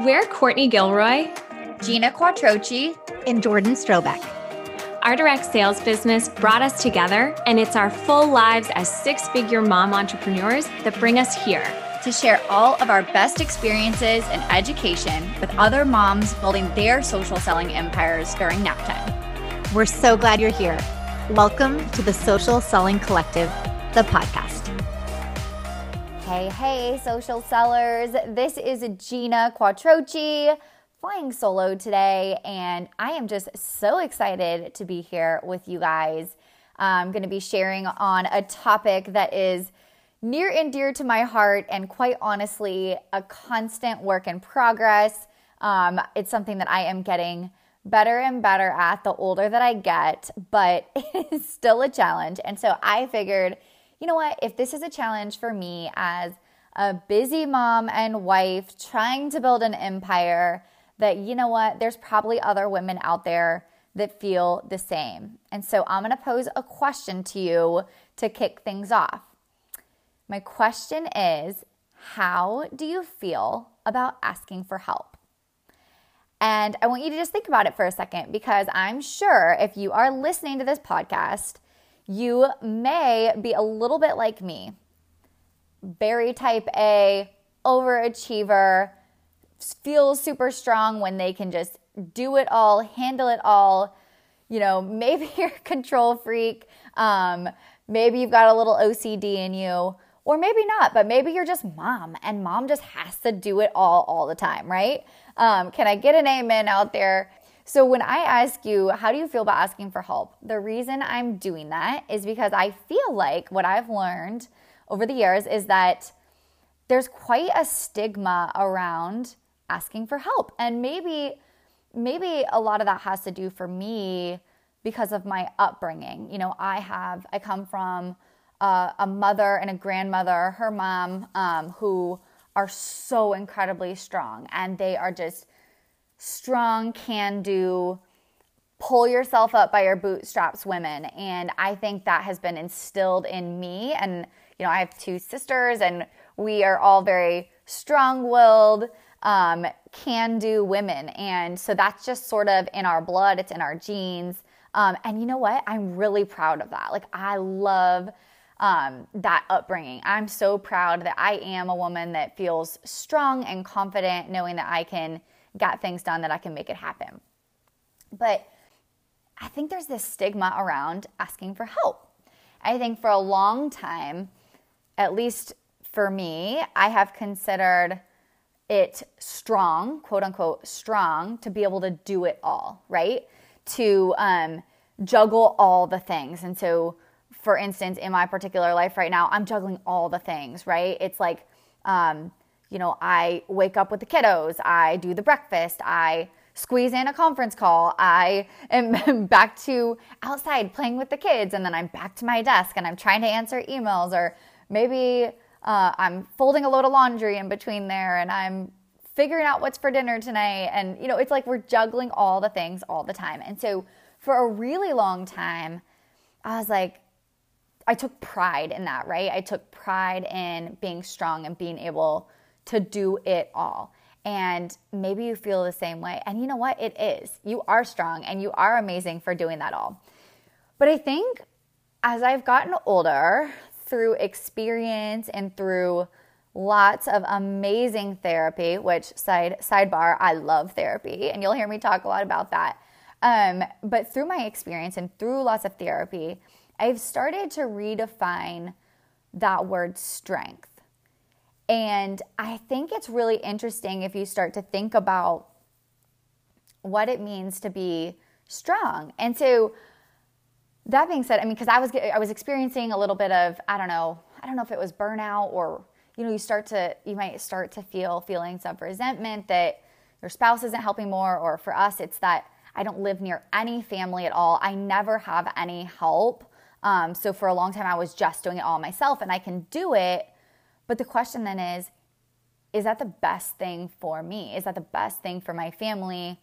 We're Courtney Gilroy, Gina Quattrochi, and Jordan Strobeck. Our direct sales business brought us together, and it's our full lives as six figure mom entrepreneurs that bring us here to share all of our best experiences and education with other moms building their social selling empires during nap time. We're so glad you're here. Welcome to the Social Selling Collective, the podcast. Hey, hey, social sellers. This is Gina Quattrochi flying solo today, and I am just so excited to be here with you guys. I'm going to be sharing on a topic that is near and dear to my heart, and quite honestly, a constant work in progress. Um, it's something that I am getting better and better at the older that I get, but it's still a challenge. And so I figured you know what, if this is a challenge for me as a busy mom and wife trying to build an empire, that you know what, there's probably other women out there that feel the same. And so I'm going to pose a question to you to kick things off. My question is How do you feel about asking for help? And I want you to just think about it for a second because I'm sure if you are listening to this podcast, you may be a little bit like me. Very type A, overachiever, feels super strong when they can just do it all, handle it all. You know, maybe you're a control freak. Um, maybe you've got a little OCD in you, or maybe not, but maybe you're just mom and mom just has to do it all all the time, right? Um, can I get an amen out there? So, when I ask you, how do you feel about asking for help? The reason I'm doing that is because I feel like what I've learned over the years is that there's quite a stigma around asking for help. And maybe, maybe a lot of that has to do for me because of my upbringing. You know, I have, I come from uh, a mother and a grandmother, her mom, um, who are so incredibly strong and they are just strong, can do, pull yourself up by your bootstraps women. And I think that has been instilled in me. And, you know, I have two sisters, and we are all very strong willed, um, can do women. And so that's just sort of in our blood, it's in our genes. Um, and you know what? I'm really proud of that. Like, I love um, that upbringing. I'm so proud that I am a woman that feels strong and confident, knowing that I can got things done that I can make it happen. But I think there's this stigma around asking for help. I think for a long time, at least for me, I have considered it strong, quote unquote, strong to be able to do it all, right? To um, juggle all the things. And so, for instance, in my particular life right now, I'm juggling all the things, right? It's like, um, you know, I wake up with the kiddos, I do the breakfast, I squeeze in a conference call, I am back to outside playing with the kids, and then I'm back to my desk and I'm trying to answer emails, or maybe uh, I'm folding a load of laundry in between there and I'm figuring out what's for dinner tonight. And, you know, it's like we're juggling all the things all the time. And so for a really long time, I was like, I took pride in that, right? I took pride in being strong and being able to do it all. And maybe you feel the same way. And you know what? It is. You are strong and you are amazing for doing that all. But I think as I've gotten older, through experience and through lots of amazing therapy, which side sidebar, I love therapy, and you'll hear me talk a lot about that. Um, but through my experience and through lots of therapy, I've started to redefine that word strength. And I think it's really interesting if you start to think about what it means to be strong. And so that being said, I mean, because I was I was experiencing a little bit of I don't know I don't know if it was burnout or you know you start to you might start to feel feelings of resentment that your spouse isn't helping more, or for us it's that I don't live near any family at all. I never have any help. Um, so for a long time I was just doing it all myself, and I can do it but the question then is is that the best thing for me? Is that the best thing for my family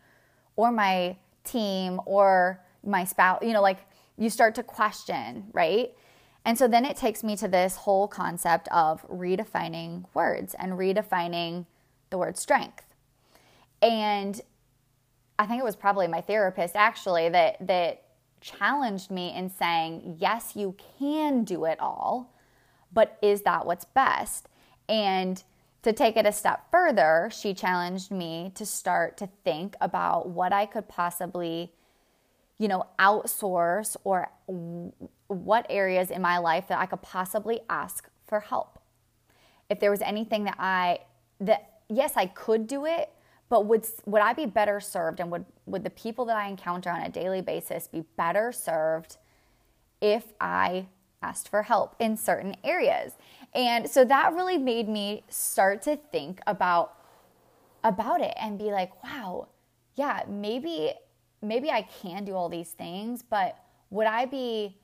or my team or my spouse? You know, like you start to question, right? And so then it takes me to this whole concept of redefining words and redefining the word strength. And I think it was probably my therapist actually that that challenged me in saying, "Yes, you can do it all, but is that what's best?" And to take it a step further, she challenged me to start to think about what I could possibly you know, outsource or what areas in my life that I could possibly ask for help. If there was anything that I that yes, I could do it, but would would I be better served and would would the people that I encounter on a daily basis be better served if I asked for help in certain areas? And so that really made me start to think about about it and be like, wow, yeah, maybe maybe I can do all these things, but would I be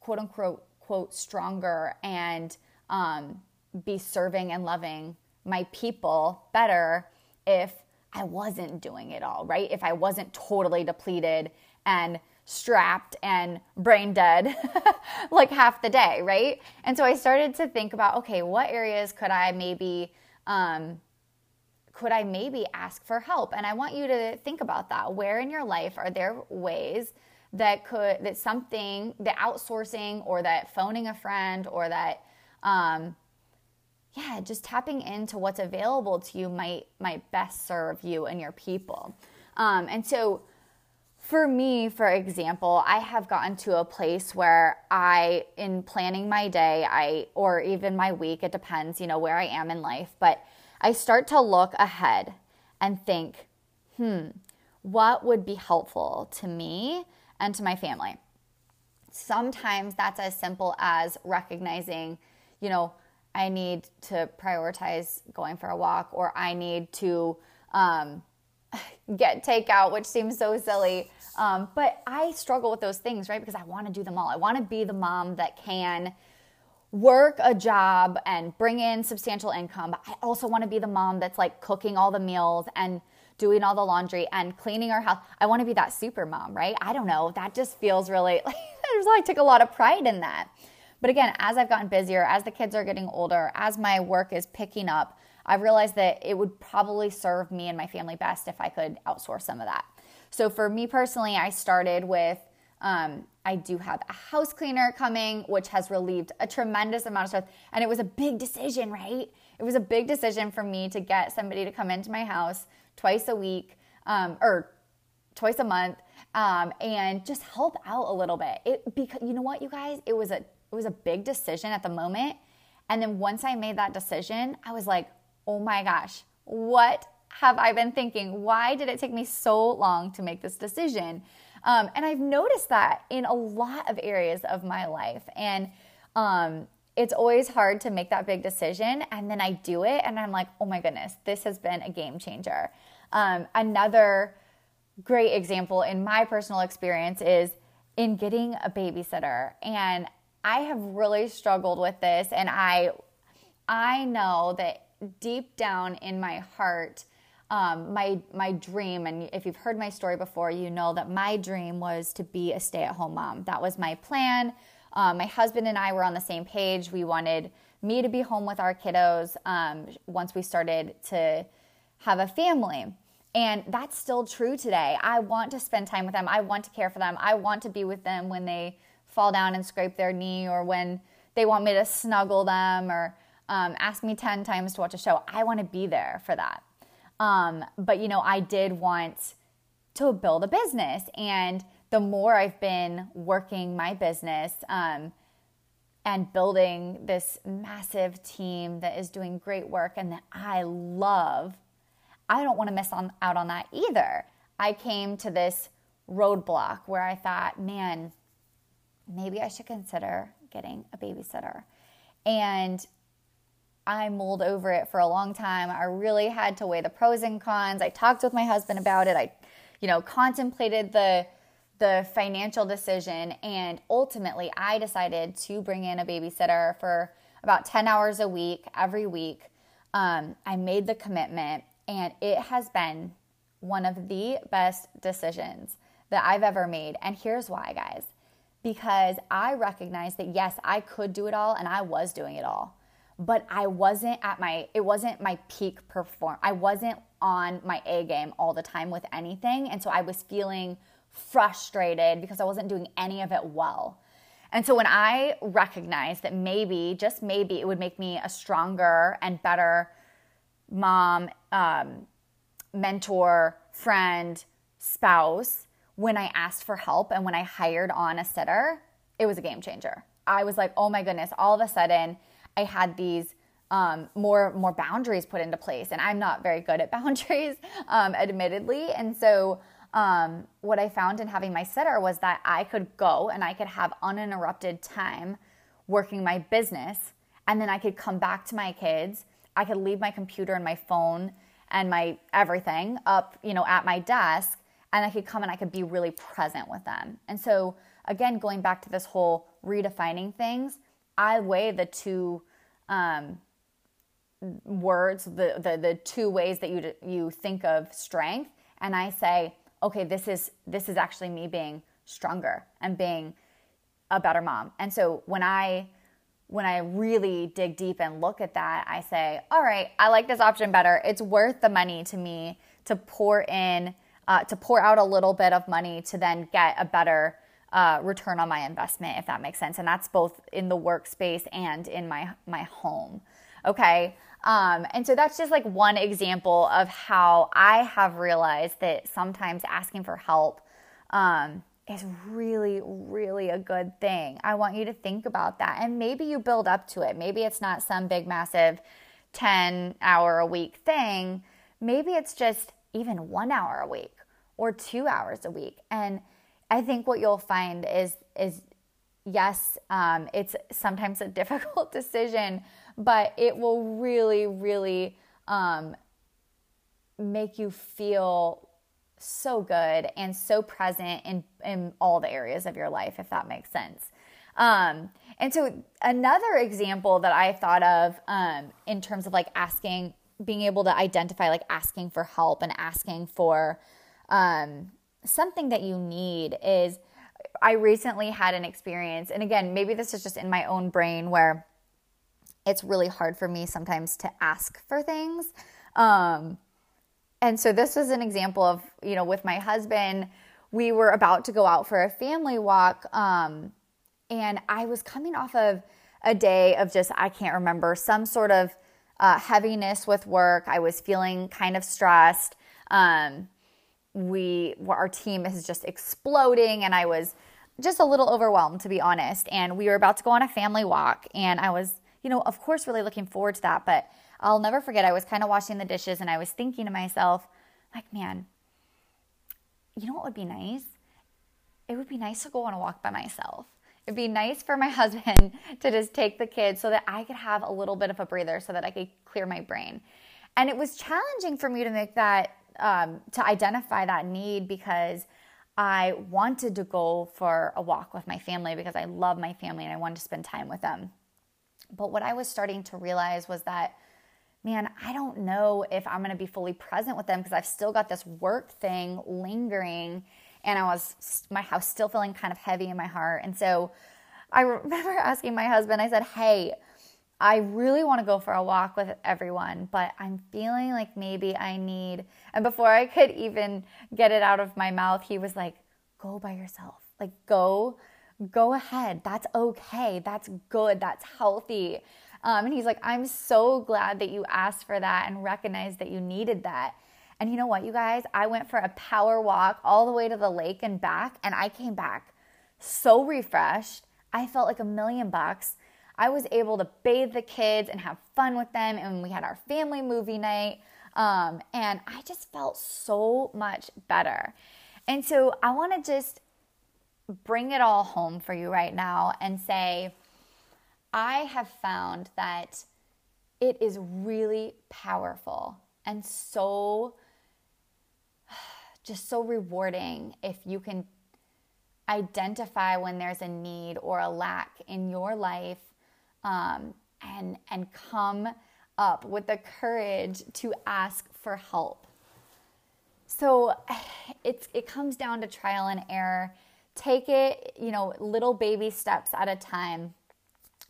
quote unquote quote stronger and um, be serving and loving my people better if I wasn't doing it all, right? If I wasn't totally depleted and strapped and brain dead like half the day, right? And so I started to think about okay, what areas could I maybe um, could I maybe ask for help? And I want you to think about that. Where in your life are there ways that could that something the outsourcing or that phoning a friend or that um, yeah, just tapping into what's available to you might might best serve you and your people. Um, and so for me, for example, I have gotten to a place where I, in planning my day, I or even my week, it depends, you know, where I am in life, but I start to look ahead and think, hmm, what would be helpful to me and to my family? Sometimes that's as simple as recognizing, you know, I need to prioritize going for a walk or I need to um, get takeout, which seems so silly. Um, but I struggle with those things, right? Because I want to do them all. I want to be the mom that can work a job and bring in substantial income. But I also want to be the mom that's like cooking all the meals and doing all the laundry and cleaning our house. I want to be that super mom, right? I don't know. That just feels really like like took a lot of pride in that. But again, as I've gotten busier, as the kids are getting older, as my work is picking up, I've realized that it would probably serve me and my family best if I could outsource some of that. So for me personally, I started with um, I do have a house cleaner coming, which has relieved a tremendous amount of stress. And it was a big decision, right? It was a big decision for me to get somebody to come into my house twice a week um, or twice a month um, and just help out a little bit. It because you know what, you guys, it was a it was a big decision at the moment. And then once I made that decision, I was like, oh my gosh, what have I been thinking? Why did it take me so long to make this decision? Um, and I've noticed that in a lot of areas of my life. And um, it's always hard to make that big decision. And then I do it, and I'm like, oh my goodness, this has been a game changer. Um, another great example in my personal experience is in getting a babysitter. And I have really struggled with this, and I I know that deep down in my heart, um, my my dream, and if you've heard my story before, you know that my dream was to be a stay at home mom. That was my plan. Um, my husband and I were on the same page. We wanted me to be home with our kiddos um, once we started to have a family. And that's still true today. I want to spend time with them. I want to care for them. I want to be with them when they fall down and scrape their knee or when they want me to snuggle them or um, ask me 10 times to watch a show. I want to be there for that. Um, but, you know, I did want to build a business. And the more I've been working my business um, and building this massive team that is doing great work and that I love, I don't want to miss on, out on that either. I came to this roadblock where I thought, man, maybe I should consider getting a babysitter. And I mulled over it for a long time. I really had to weigh the pros and cons. I talked with my husband about it. I, you know, contemplated the the financial decision and ultimately I decided to bring in a babysitter for about 10 hours a week every week. Um, I made the commitment and it has been one of the best decisions that I've ever made. And here's why, guys because I recognized that yes, I could do it all and I was doing it all. But I wasn't at my it wasn't my peak perform. I wasn't on my A game all the time with anything, and so I was feeling frustrated because I wasn't doing any of it well. And so when I recognized that maybe, just maybe, it would make me a stronger and better mom, um, mentor, friend, spouse, when I asked for help and when I hired on a sitter, it was a game changer. I was like, oh my goodness, all of a sudden I had these um, more more boundaries put into place, and I'm not very good at boundaries, um, admittedly. And so, um, what I found in having my sitter was that I could go and I could have uninterrupted time working my business, and then I could come back to my kids. I could leave my computer and my phone and my everything up, you know, at my desk, and I could come and I could be really present with them. And so, again, going back to this whole redefining things, I weigh the two um, words, the, the the two ways that you you think of strength, and I say, okay, this is this is actually me being stronger and being a better mom. And so when I when I really dig deep and look at that, I say, all right, I like this option better. It's worth the money to me to pour in, uh, to pour out a little bit of money to then get a better uh, return on my investment, if that makes sense. And that's both in the workspace and in my my home. Okay. Um, and so that's just like one example of how I have realized that sometimes asking for help um, is really, really a good thing. I want you to think about that. And maybe you build up to it. Maybe it's not some big, massive 10 hour a week thing. Maybe it's just even one hour a week or two hours a week. And I think what you'll find is, is yes, um, it's sometimes a difficult decision, but it will really, really um, make you feel so good and so present in, in all the areas of your life, if that makes sense. Um, and so, another example that I thought of um, in terms of like asking, being able to identify, like asking for help and asking for um, something that you need is I recently had an experience, and again, maybe this is just in my own brain where it's really hard for me sometimes to ask for things. Um, and so this was an example of, you know, with my husband, we were about to go out for a family walk. Um, and I was coming off of a day of just, I can't remember, some sort of uh, heaviness with work. I was feeling kind of stressed. Um, we, our team is just exploding, and I was just a little overwhelmed, to be honest. And we were about to go on a family walk, and I was you know, of course, really looking forward to that. But I'll never forget, I was kind of washing the dishes and I was thinking to myself, like, man, you know what would be nice? It would be nice to go on a walk by myself. It'd be nice for my husband to just take the kids so that I could have a little bit of a breather so that I could clear my brain. And it was challenging for me to make that, um, to identify that need because I wanted to go for a walk with my family because I love my family and I wanted to spend time with them. But what I was starting to realize was that, man, I don't know if I'm going to be fully present with them because I've still got this work thing lingering and I was my house still feeling kind of heavy in my heart. And so I remember asking my husband, I said, "Hey, I really want to go for a walk with everyone, but I'm feeling like maybe I need." And before I could even get it out of my mouth, he was like, "Go by yourself. Like go go ahead. That's okay. That's good. That's healthy. Um, and he's like, I'm so glad that you asked for that and recognized that you needed that. And you know what, you guys? I went for a power walk all the way to the lake and back, and I came back so refreshed. I felt like a million bucks. I was able to bathe the kids and have fun with them, and we had our family movie night. Um, and I just felt so much better. And so I want to just bring it all home for you right now and say, I have found that it is really powerful and so just so rewarding if you can identify when there's a need or a lack in your life um, and and come up with the courage to ask for help so it's it comes down to trial and error take it, you know, little baby steps at a time.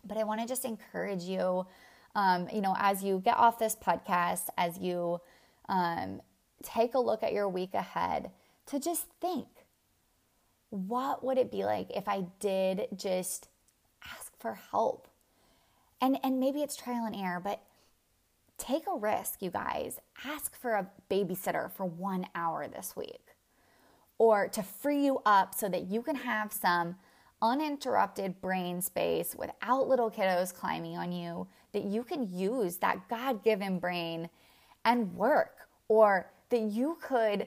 But I want to just encourage you, um, you know, as you get off this podcast, as you um, take a look at your week ahead, to just think what would it be like if I did just ask for help? And, and maybe it's trial and error, but take a risk, you guys. Ask for a babysitter for one hour this week or to free you up so that you can have some uninterrupted brain space without little kiddos climbing on you, that you can use that God given brain and work, or that you could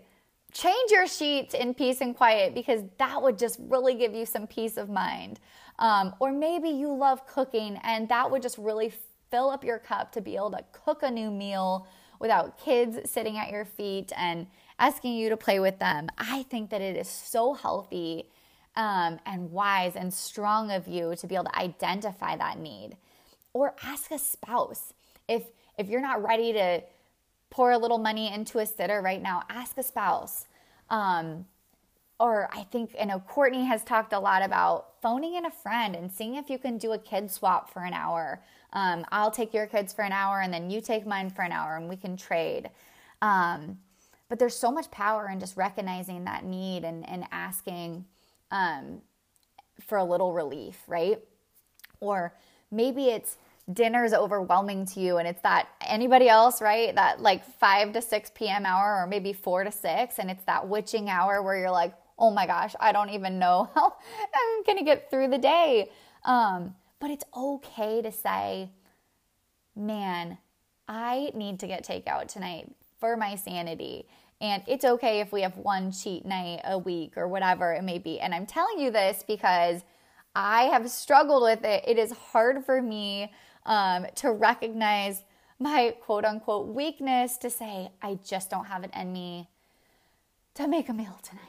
change your sheets in peace and quiet because that would just really give you some peace of mind. Um, or maybe you love cooking and that would just really fill up your cup to be able to cook a new meal without kids sitting at your feet and asking you to play with them. I think that it is so healthy um, and wise and strong of you to be able to identify that need. Or ask a spouse. If if you're not ready to pour a little money into a sitter right now, ask a spouse. Um, or I think, you know Courtney has talked a lot about phoning in a friend and seeing if you can do a kid swap for an hour. Um, I'll take your kids for an hour and then you take mine for an hour and we can trade. Um, but there's so much power in just recognizing that need and, and asking um, for a little relief, right? Or maybe it's dinner's overwhelming to you and it's that anybody else right that like 5 to 6 p.m hour or maybe 4 to 6 and it's that witching hour where you're like oh my gosh i don't even know how i'm gonna get through the day. Um, but it's okay to say man i need to get takeout tonight for my sanity. And it's okay if we have one cheat night a week or whatever it may be. And i'm telling you this because I have struggled with it. It is hard for me um, to recognize my quote unquote weakness to say, I just don't have it in me to make a meal tonight.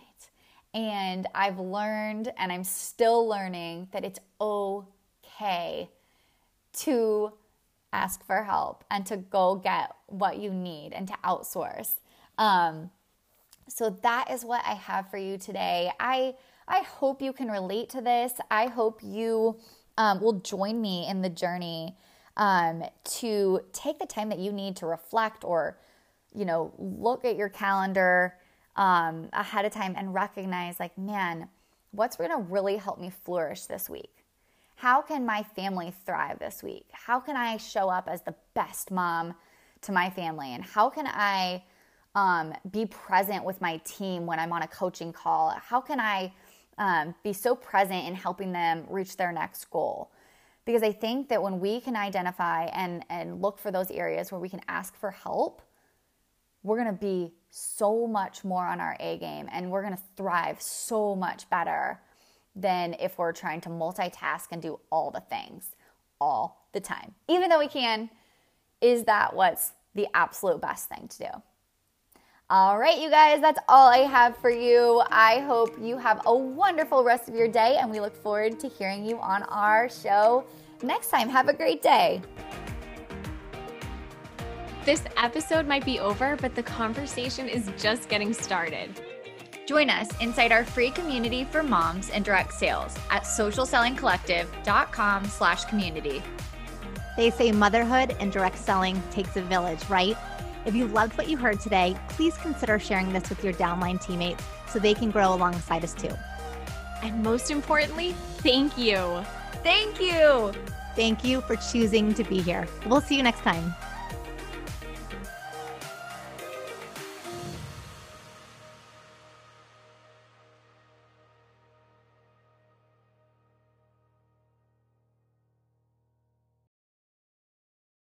And I've learned, and I'm still learning, that it's okay to ask for help and to go get what you need and to outsource. Um, so that is what I have for you today. I I hope you can relate to this. I hope you um, will join me in the journey um, to take the time that you need to reflect or, you know, look at your calendar um, ahead of time and recognize, like, man, what's going to really help me flourish this week? How can my family thrive this week? How can I show up as the best mom to my family? And how can I um, be present with my team when I'm on a coaching call? How can I um, be so present in helping them reach their next goal. Because I think that when we can identify and, and look for those areas where we can ask for help, we're gonna be so much more on our A game and we're gonna thrive so much better than if we're trying to multitask and do all the things all the time. Even though we can, is that what's the absolute best thing to do? All right, you guys, that's all I have for you. I hope you have a wonderful rest of your day, and we look forward to hearing you on our show next time. Have a great day. This episode might be over, but the conversation is just getting started. Join us inside our free community for moms and direct sales at socialsellingcollective.com slash community. They say motherhood and direct selling takes a village, right? If you loved what you heard today, please consider sharing this with your downline teammates so they can grow alongside us too. And most importantly, thank you. Thank you. Thank you for choosing to be here. We'll see you next time.